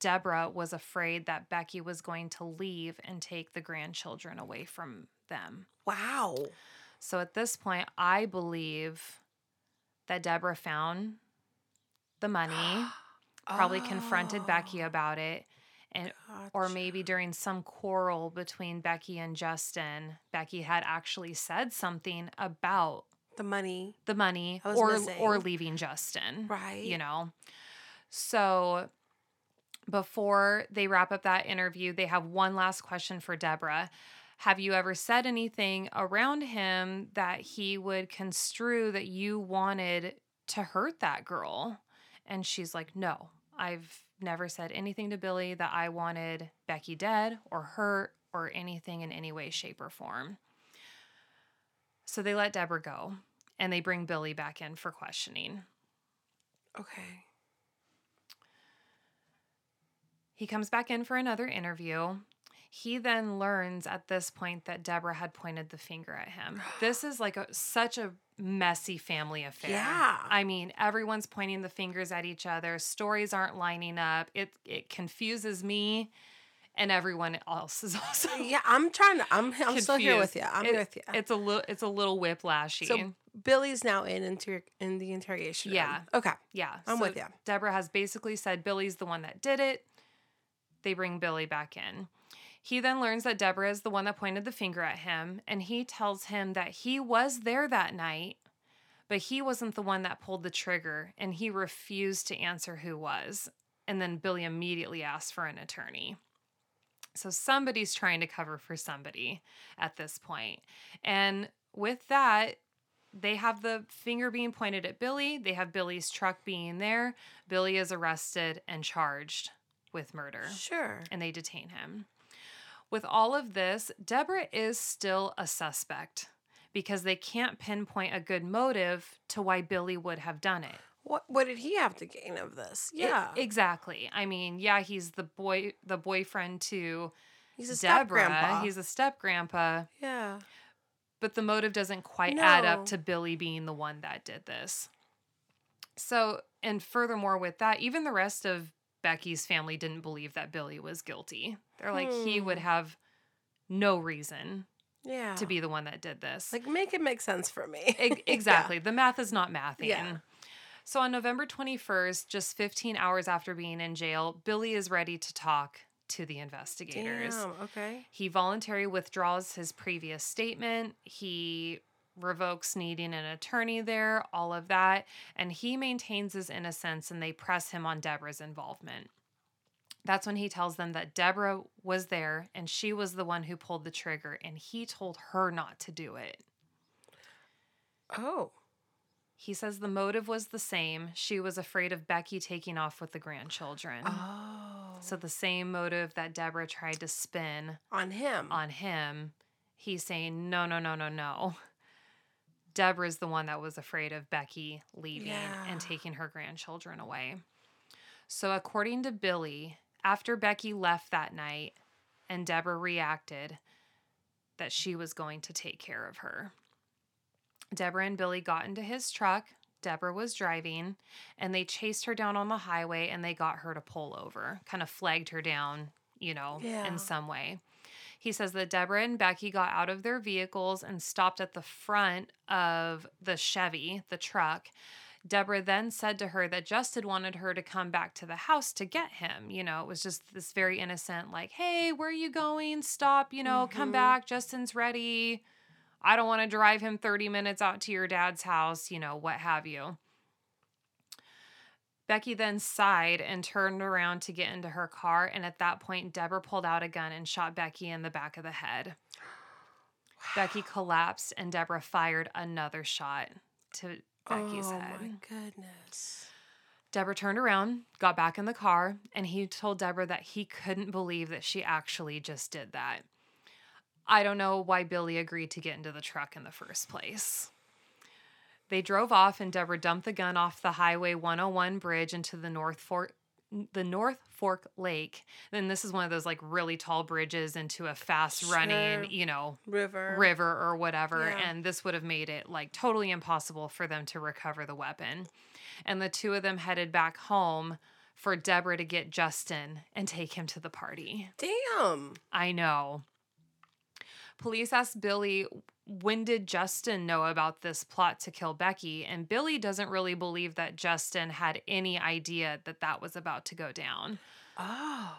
Deborah was afraid that Becki was going to leave and take the grandchildren away from them. Wow. So at this point, I believe that Deborah found the money probably oh. confronted Becki oh. about it and gotcha. or maybe during some quarrel between Becki and Justin, Becki had actually said something about the money, the money, or missing. or leaving Justin, right? You know, so before they wrap up that interview, they have one last question for Deborah. Have you ever said anything around him that he would construe that you wanted to hurt that girl? And she's like, No, I've never said anything to Billy that I wanted Becki dead or hurt or anything in any way, shape, or form. So they let Deborah go and they bring Billy back in for questioning. Okay. He comes back in for another interview. He then learns at this point that Deborah had pointed the finger at him. This is like a, such a messy family affair. Yeah. I mean, everyone's pointing the fingers at each other. Stories aren't lining up. It it confuses me and everyone else is also Yeah, I'm trying to I'm I'm confused. still here with you. I'm it, with you. It's a little it's a little whiplashy. So Billy's now in inter- in the interrogation. Yeah. Room. Okay. Yeah. I'm so with you. Deborah has basically said Billy's the one that did it. They bring Billy back in. He then learns that Deborah is the one that pointed the finger at him, and he tells him that he was there that night, but he wasn't the one that pulled the trigger, and he refused to answer who was. And then Billy immediately asks for an attorney. So somebody's trying to cover for somebody at this point. And with that, they have the finger being pointed at Billy. They have Billy's truck being there. Billy is arrested and charged with murder. Sure. And they detain him. With all of this, Deborah is still a suspect because they can't pinpoint a good motive to why Billy would have done it. What what did he have to gain of this? Yeah. It, exactly. I mean, yeah, he's the boy the boyfriend to He's a Deborah. step grandpa. He's a step grandpa. Yeah. But the motive doesn't quite No. add up to Billy being the one that did this. So, and furthermore with that, even the rest of Becki's family didn't believe that Billy was guilty. They're like, he Hmm. would have no reason Yeah. to be the one that did this. like make it make sense for me. Exactly. The math is not mathing. Yeah. So on November 21st, just 15 hours after being in jail, Billy is ready to talk to the investigators. Damn, okay. He voluntarily withdraws his previous statement. He revokes needing an attorney there, all of that. And he maintains his innocence and they press him on Deborah's involvement. That's when he tells them that Deborah was there and she was the one who pulled the trigger and he told her not to do it. Oh. He says the motive was the same. She was afraid of Becki taking off with the grandchildren. Oh. So the same motive that Deborah tried to spin on him. on him, he's saying, no, no, no, no, no. Deborah's the one that was afraid of Becki leaving Yeah. and taking her grandchildren away. So, according to Billy, after Becki left that night and Deborah reacted, that she was going to take care of her. Deborah and Billy got into his truck Deborah was driving and they chased her down on the highway and they got her to pull over, kind of flagged her down, you know, Yeah. in some way. He says that Deborah and Becki got out of their vehicles and stopped at the front of the Chevy, the truck. Deborah then said to her that Justin wanted her to come back to the house to get him. You know, it was just this very innocent, like, hey, where are you going? Stop, you know, come Mhm. back. Justin's ready. I don't want to drive him 30 minutes out to your dad's house, you know, what have you. Becki then sighed and turned around to get into her car. And at that point, Deborah pulled out a gun and shot Becki in the back of the head. Becki collapsed and Deborah fired another shot to Becki's oh head. Oh my goodness. Deborah turned around, got back in the car, and he told Deborah that he couldn't believe that she actually just did that. I don't know why Billy agreed to get into the truck in the first place. They drove off and Deborah dumped the gun off the Highway 101 bridge into the North Fork the North Fork Lake. Then this is one of those like really tall bridges into a fast running, Sure. you know, River. river or whatever Yeah. and this would have made it like totally impossible for them to recover the weapon and the two of them headed back home for deborah to get justin and take him to the party Damn. i know police asked billy when did justin know about this plot to kill becki and billy doesn't really believe that justin had any idea that that was about to go down Oh.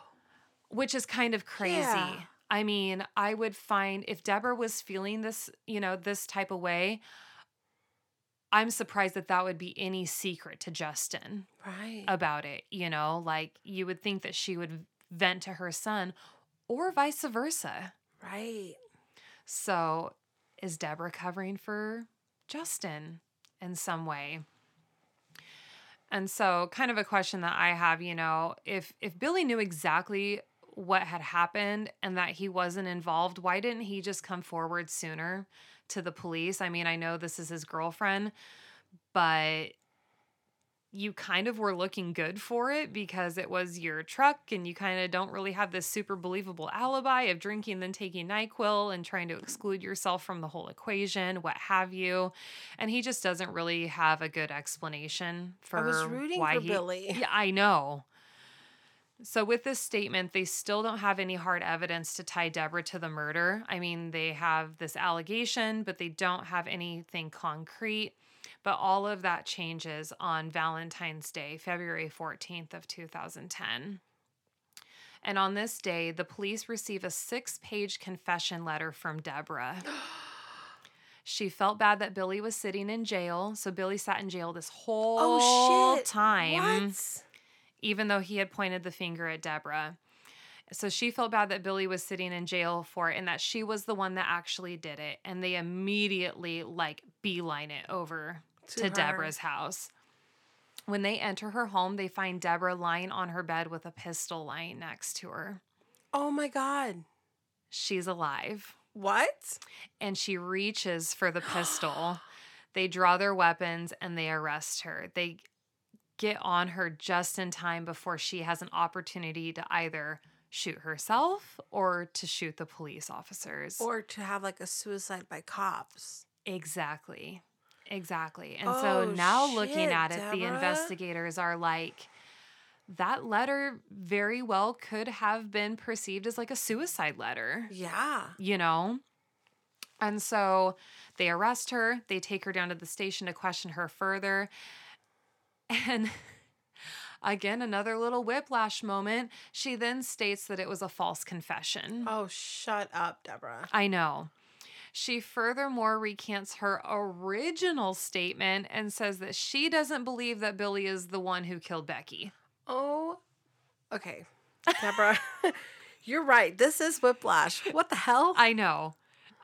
which is kind of crazy. Yeah. I mean, I would find if Deborah was feeling this, you know, this type of way, I'm surprised that that would be any secret to Justin Right. about it. You know, like you would think that she would vent to her son or vice versa. right. So is Deborah covering for Justin in some way? And so kind of a question that I have, you know, if if Billy knew exactly what had happened and that he wasn't involved, why didn't he just come forward sooner to the police? I mean, I know this is his girlfriend, but you kind of were looking good for it because it was your truck and you kind of don't really have this super believable alibi of drinking then taking NyQuil and trying to exclude yourself from the whole equation, what have you. And he just doesn't really have a good explanation for I was rooting why for he, Billy. Yeah, I know. So, with this statement, they still don't have any hard evidence to tie Deborah to the murder. I mean, they have this allegation, but they don't have anything concrete. But all of that changes on Valentine's Day, February 14th of 2010. And on this day, the police receive a six-page confession letter from Deborah. She felt bad that Billy was sitting in jail, so Billy sat in jail this whole Oh time What? even though he had pointed the finger at Deborah. So she felt bad that Billy was sitting in jail for it and that she was the one that actually did it. And they immediately like beeline it over To to. Deborah's house. When they enter her home, they find Deborah lying on her bed with a pistol lying next to her. Oh my god. She's alive What? and she reaches for the pistol. they draw their weapons and they arrest her. They get on her just in time before she has an opportunity to either shoot herself or to shoot the police officers. Or to have like a suicide by cops. exactly. Exactly. And Oh, so now looking at it, the investigators are like, that letter very well could have been perceived as like a suicide letter Yeah. you know? And so they arrest her, they take her down to the station to question her further. And again, another little whiplash moment. She then states that it was a false confession. Oh, shut up, Deborah. I know. She furthermore recants her original statement and says that she doesn't believe that Billy is the one who killed Becki. Oh, okay. Deborah, you're right. This is whiplash. What the hell? I know.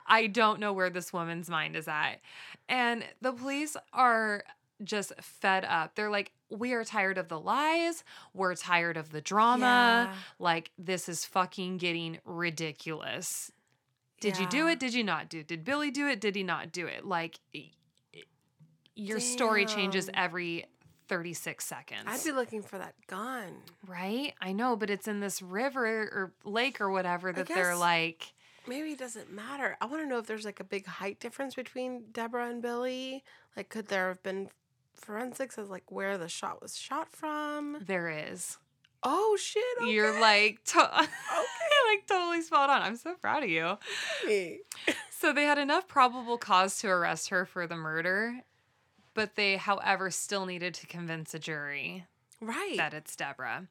I don't know where this woman's mind is at. And the police are just fed up. They're like, we are tired of the lies. We're tired of the drama. Yeah. Like, this is fucking getting ridiculous. Did you do it? Did you not do it? Did Billy do it? Did he not do it? Like, your story changes every 36 seconds. I'd be looking for that gun. right? I know, but it's in this river or lake or whatever that they're like, Maybe it doesn't matter. I want to know if there's like a big height difference between Deborah and Billy. Like, could there have been forensics as like where the shot was shot from? There is. Oh shit! Okay. You're like, to- okay. like totally spot on. I'm so proud of you. Me. So they had enough probable cause to arrest her for the murder, but they, however, still needed to convince a jury Right. that it's Deborah.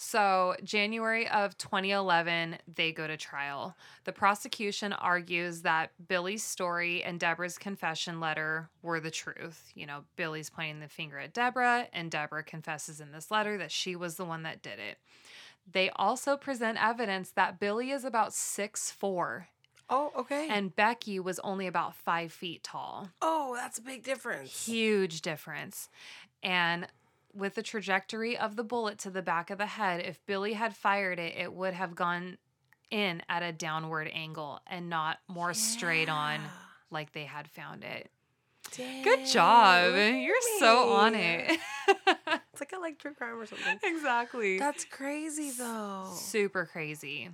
So, January of 2011, they go to trial. The prosecution argues that Billy's story and Deborah's confession letter were the truth. You know, Billy's pointing the finger at Deborah, and Deborah confesses in this letter that she was the one that did it. They also present evidence that Billy is about six four, oh, okay. and Becki was only about five feet tall. oh, that's a big difference. Huge difference. And with the trajectory of the bullet to the back of the head, if Billy had fired it, it would have gone in at a downward angle and not more straight on like they had found it. Damn. Good job. You're so on it. It's like true crime or something. exactly. That's crazy though. Super crazy.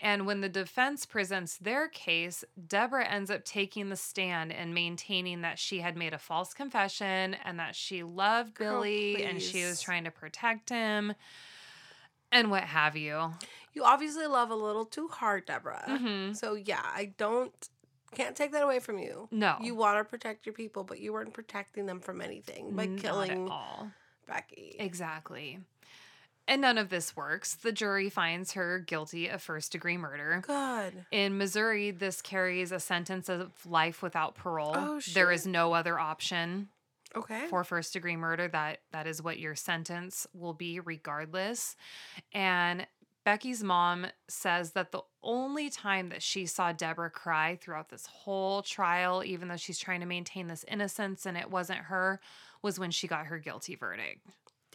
And when the defense presents their case, Deborah ends up taking the stand and maintaining that she had made a false confession and that she loved Girl, Billy and she was trying to protect him and what have you. You obviously love a little too hard, Deborah. Mhm. So yeah, I don't can't take that away from you. No. You want to protect your people, but you weren't protecting them from anything by Not killing all. Becki. Exactly. And none of this works. The jury finds her guilty of first degree murder. Good. In Missouri, this carries a sentence of life without parole. Oh, There is no other option Okay. for first degree murder. That that is what your sentence will be regardless. And Becki's mom says that the only time that she saw Deborah cry throughout this whole trial, even though she's trying to maintain this innocence and it wasn't her, was when she got her guilty verdict.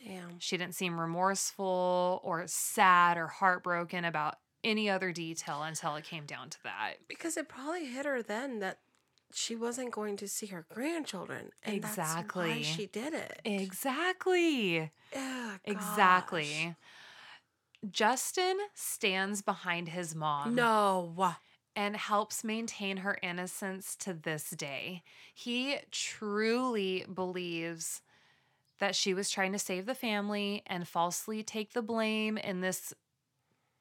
Damn. She didn't seem remorseful or sad or heartbroken about any other detail until it came down to that. Because it probably hit her then that she wasn't going to see her grandchildren, Exactly. why she did it. Exactly. Exactly. Justin stands behind his mom No. and helps maintain her innocence to this day. He truly believes that she was trying to save the family and falsely take the blame in this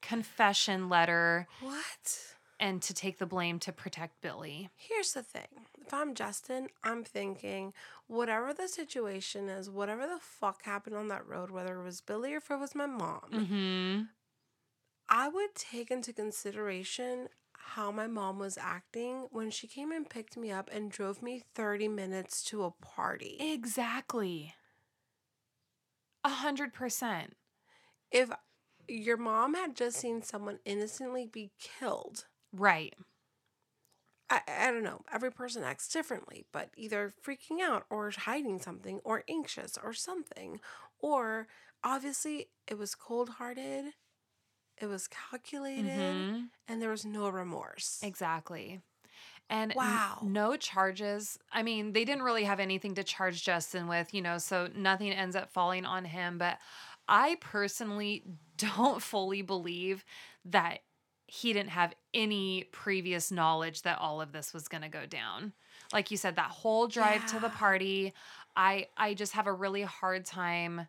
confession letter What? and to take the blame to protect Billy. Here's the thing. If I'm Justin, I'm thinking whatever the situation is, whatever the fuck happened on that road, whether it was Billy or if it was my mom, Mm-hmm. I would take into consideration how my mom was acting when she came and picked me up and drove me 30 minutes to a party. Exactly. A hundred percent. If your mom had just seen someone innocently be killed, Right. I, I don't know. Every person acts differently, but either freaking out or hiding something or anxious or something. Or obviously it was cold hearted, it was calculated, Mhm. and there was no remorse. Exactly. And n- Wow. no charges. I mean, they didn't really have anything to charge Justin with, you know, so nothing ends up falling on him. But I personally don't fully believe that he didn't have any previous knowledge that all of this was going to go down. Like you said, that whole drive to the party, I I just have a really hard time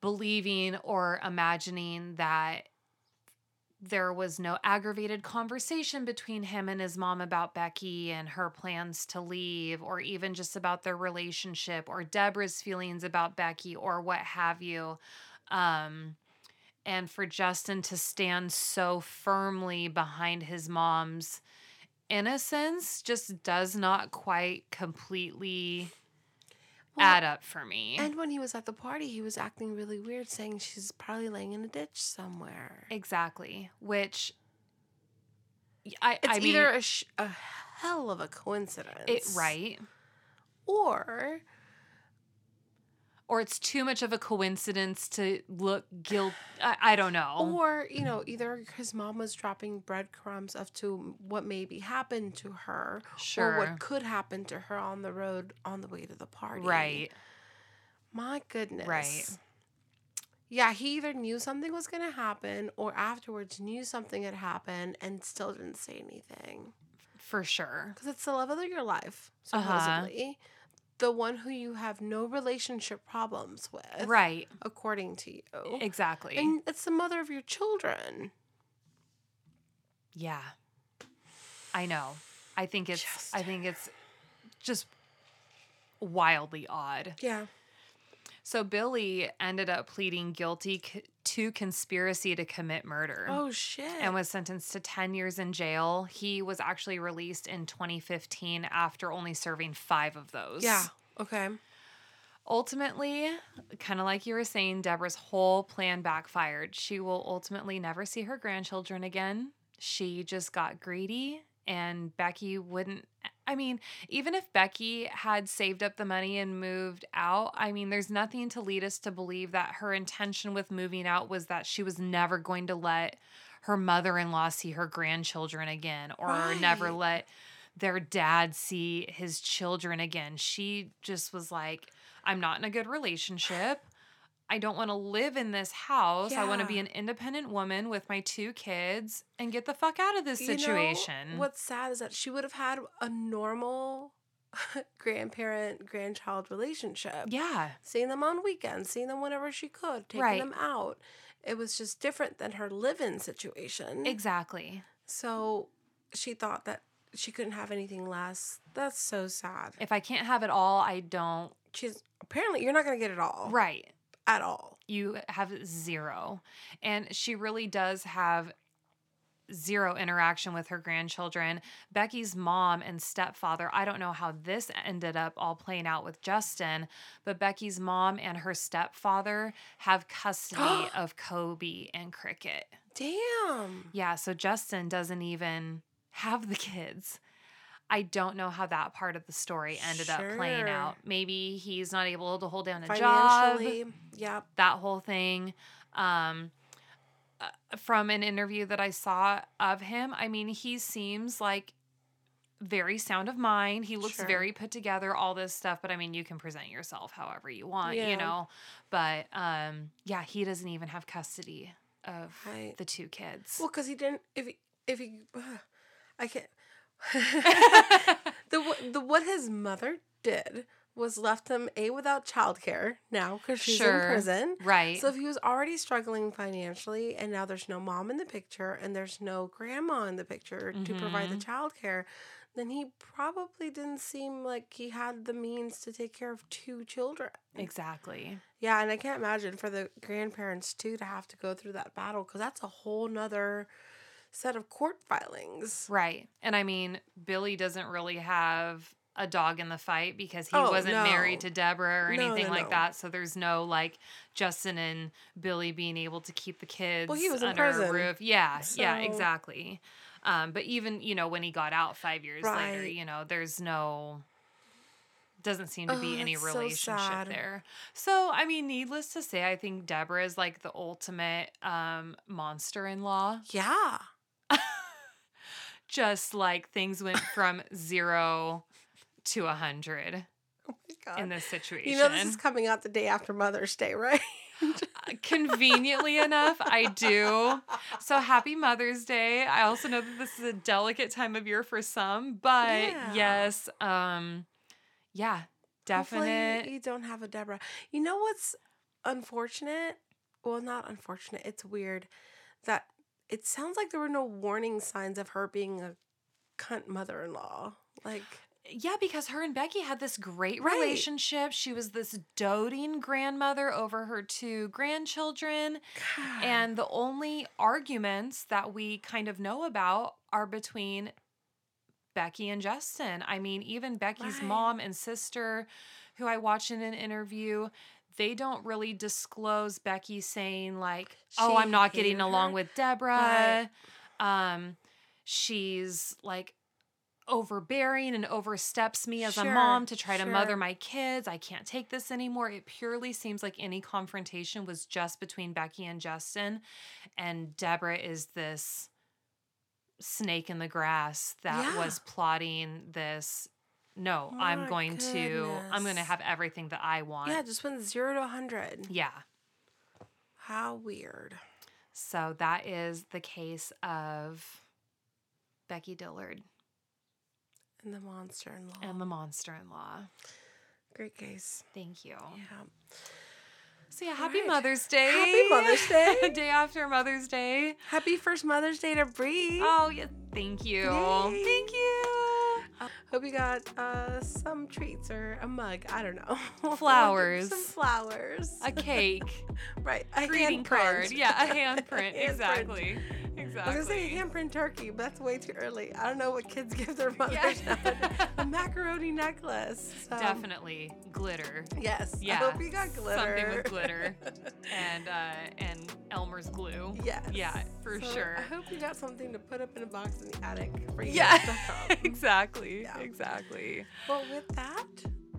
believing or imagining that there was no aggravated conversation between him and his mom about Becki and her plans to leave, or even just about their relationship, or Deborah's feelings about Becki, or what have you. Um, and for Justin to stand so firmly behind his mom's innocence just does not quite completely Well, add up for me. And when he was at the party, he was acting really weird, saying she's probably laying in a ditch somewhere. exactly, which I, It's I mean, either a, sh- a hell of a coincidence. it right. Or or it's too much of a coincidence to look guilt. I, I don't know. Or, you know, either his mom was dropping breadcrumbs of to what maybe happened to her or what could happen to her on the road on the way to the party. Right. My goodness. Right. Yeah, he either knew something was going to happen or afterwards knew something had happened and still didn't say anything. For sure. Because it's the love of your life, Uh-huh. The one who you have no relationship problems with, Right. according to you. Exactly. And it's the mother of your children. yeah. I know. I think it's I think it's just wildly odd. Yeah. So Billy ended up pleading guilty to conspiracy to commit murder. Oh shit. and was sentenced to 10 years in jail. He was actually released in 2015 after only serving five of those. yeah. Okay. Ultimately, kind of like you were saying, Deborah's whole plan backfired. She will ultimately never see her grandchildren again. She just got greedy, and Becki wouldn't. I mean, even if Becki had saved up the money and moved out, I mean, there's nothing to lead us to believe that her intention with moving out was that she was never going to let her mother in law see her grandchildren again or never let their dad see his children again. She just was like, I'm not in a good relationship. I don't want to live in this house. I want to be an independent woman with my two kids and get the fuck out of this You know, situation. what's sad is that she would have had a normal grandparent grandchild relationship. yeah, Seeing them on weekends, seeing them whenever she could, taking Right. them out. It was just different than her live-in situation. exactly. So she thought that she couldn't have anything less. That's so sad. If I can't have it all, I don't. She's apparently you're not gonna get it all Right. At all. You have zero. And she really does have zero interaction with her grandchildren. Becki's mom and stepfather, I don't know how this ended up all playing out with Justin, but Becki's mom and her stepfather have custody of Kobe and Cricket. Damn. Yeah, so Justin doesn't even have the kids. I don't know how that part of the story ended up playing out. Maybe he's not able to hold down a job yep. that whole thing um uh, from an interview that I saw of him I mean he seems like very sound of mind he looks Sure. very put together all this stuff but I mean you can present yourself however you want Yeah. you know but um yeah he doesn't even have custody of Right. the two kids Well, because he didn't. If he, if he, I can't. the the what his mother did was left him a without childcare now because she's Sure. in prison. right So if he was already struggling financially, and now there's no mom in the picture, and there's no grandma in the picture to provide the Mhm. childcare, then he probably didn't seem like he had the means to take care of two children. exactly Yeah, and I can't imagine for the grandparents too to have to go through that battle because that's a whole nother set of court filings. right and I mean Billy doesn't really have a dog in the fight because he Oh, wasn't married to Deborah or No, anything no, like no. that. So there's no like Justin and Billy being able to keep the kids well, he was under a roof. Yeah, yeah, exactly. Um, but even you know when he got out five years later, you know there's no doesn't seem to be Oh, any that's so relationship there. So I mean, needless to say, I think Deborah is like the ultimate um, monster-in-law. Yeah. Just like things went from zero to a hundred Oh my god. in this situation. you know this is coming out the day after Mother's Day, right? Conveniently enough, I do. So happy Mother's Day. I also know that this is a delicate time of year for some, but Yeah. yes, um yeah, Hopefully definite. you don't have a Deborah. You know what's unfortunate? Well, not unfortunate. It's weird that it sounds like there were no warning signs of her being a cunt mother-in-law. Like Yeah, because her and Becki had this great Right. relationship. She was this doting grandmother over her two grandchildren. God. And the only arguments that we kind of know about are between Becki and Justin. I mean, even Becki's Right. mom and sister, who I watched in an interview, they don't really disclose Becki saying, like, oh, She I'm not getting hated along with Deborah. Um, she's like overbearing and oversteps me as a mom to try to mother my kids. I can't take this anymore. It purely seems like any confrontation was just between Becki and Justin. And Deborah is this snake in the grass that Yeah. was plotting this. No, oh I'm My going to I'm going to have everything that I want. yeah, just went zero to a hundred. yeah. How weird. So that is the case of Becki Dillard And the monster-in-law. and the monster in law. Great case. Thank you. Yeah. So yeah, happy right. Mother's Day. Happy Mother's Day. Day after Mother's Day. Happy first Mother's Day to Bree. Oh yeah, thank you. Yay. Thank you. Oh. Hope you got uh, some treats or a mug. I don't know. Flowers. some flowers. A cake. right. A greeting handprint. card. Yeah, a handprint. Handprint. exactly. Exactly. I was gonna say a handprint turkey, but that's way too early. I don't know what kids give their mothers Yeah. A macaroni necklace. So, Definitely glitter. Yes. Yeah. I hope you got glitter. Something with glitter. And uh and Elmer's glue. yes. Yeah, for So, sure. I hope you got something to put up in a box in the attic for you. Yeah. exactly. Yeah. Exactly. Well, with that,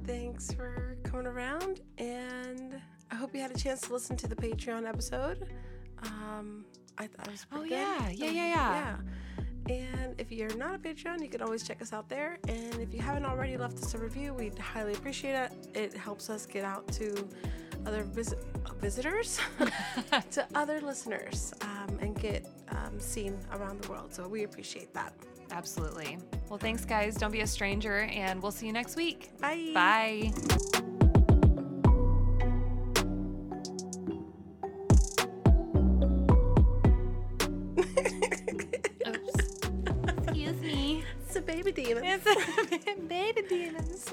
thanks for coming around, and I hope you had a chance to listen to the Patreon episode. Um, I thought it was Oh, pretty good. yeah. Yeah, Um, yeah, yeah. yeah. And if you're not a Patreon, you can always check us out there. And if you haven't already left us a review, we'd highly appreciate it. It helps us get out to other visit- uh, visitors, to other listeners, um, and get um, seen around the world. So we appreciate that. Absolutely. Well, thanks, guys. Don't be a stranger, and we'll see you next week. Bye. Bye. Oops. Excuse me. It's a baby demon. It's a baby demons.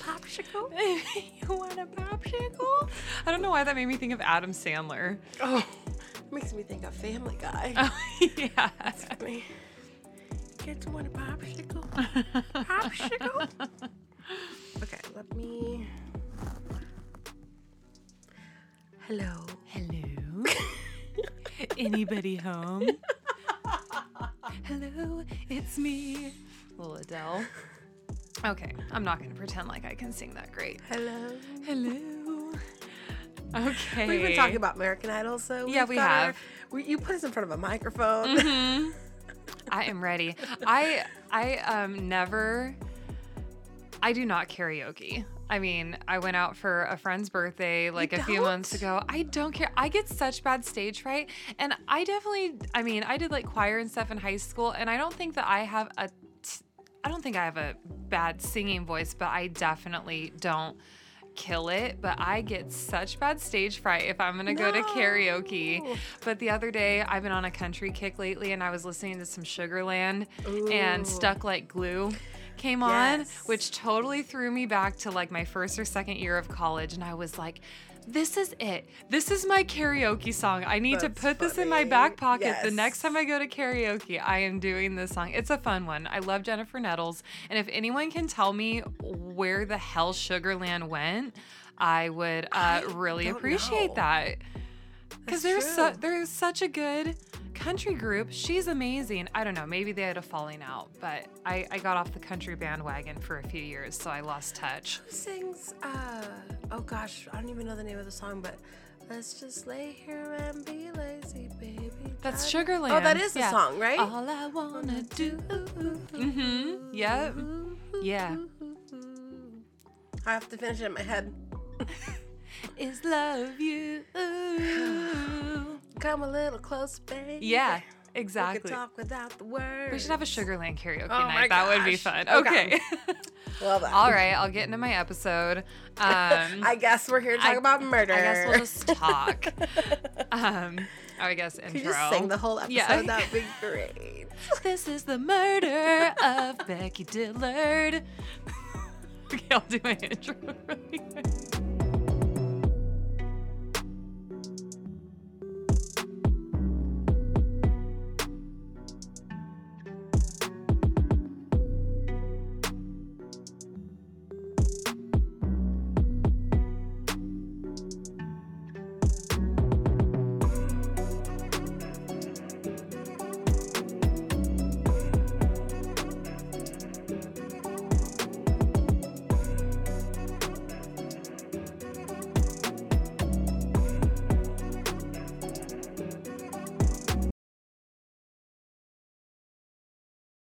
popsicle. you want a popsicle? I don't know why that made me think of Adam Sandler. Oh, makes me think of Family Guy. Oh, yeah. Kids want a popsicle? Popsicle? Okay, let me. Hello. Hello. Anybody home? Hello, it's me. Little Adele. Okay, I'm not gonna pretend like I can sing that great. Hello. Hello. Okay. We've been talking about American Idol, so Yeah, we got our- we, you put us in front of a microphone. Mhm. I am ready. I I um never I do not karaoke. I mean, I went out for a friend's birthday like a few months ago. I don't care. I get such bad stage fright. And I definitely, I mean, I did like choir and stuff in high school, and I don't think that I have a, t- I don't think I have a bad singing voice, but I definitely don't kill it. But I get such bad stage fright if I'm gonna go to karaoke. But the other day, I've been on a country kick lately, and I was listening to some Sugarland, and Stuck Like Glue came on, which totally threw me back to like my first or second year of college. And I was like, this is it. This is my karaoke song. I need That's to put this in my back pocket. The next time I go to karaoke, I am doing this song. It's a fun one. I love Jennifer Nettles. And if anyone can tell me where the hell Sugarland went, I would uh, I really appreciate know. that. Because there's su- there's such a good country group. She's amazing. I don't know. Maybe they had a falling out, but I, I got off the country bandwagon for a few years, so I lost touch. Who sings? Uh, oh gosh, I don't even know the name of the song, but let's just lay here and be lazy, baby. That's Sugarland. Oh, that is the Yeah. song, right? All I wanna do. Mm-hmm. Yep. Yeah. I have to finish it in my head. Is love you. Come a little close, baby. Yeah, We exactly. could talk without the words. We should have a Sugarland karaoke Oh night. That would be fun. Okay. Okay. Love that. All right, I'll get into my episode. Um, I guess we're here to talk I- about murder. I guess we'll just talk. um, I guess intro. Could you just sing the whole episode? Yeah. That would be great. This is the murder of Becki Dillard. okay, I'll do my intro really.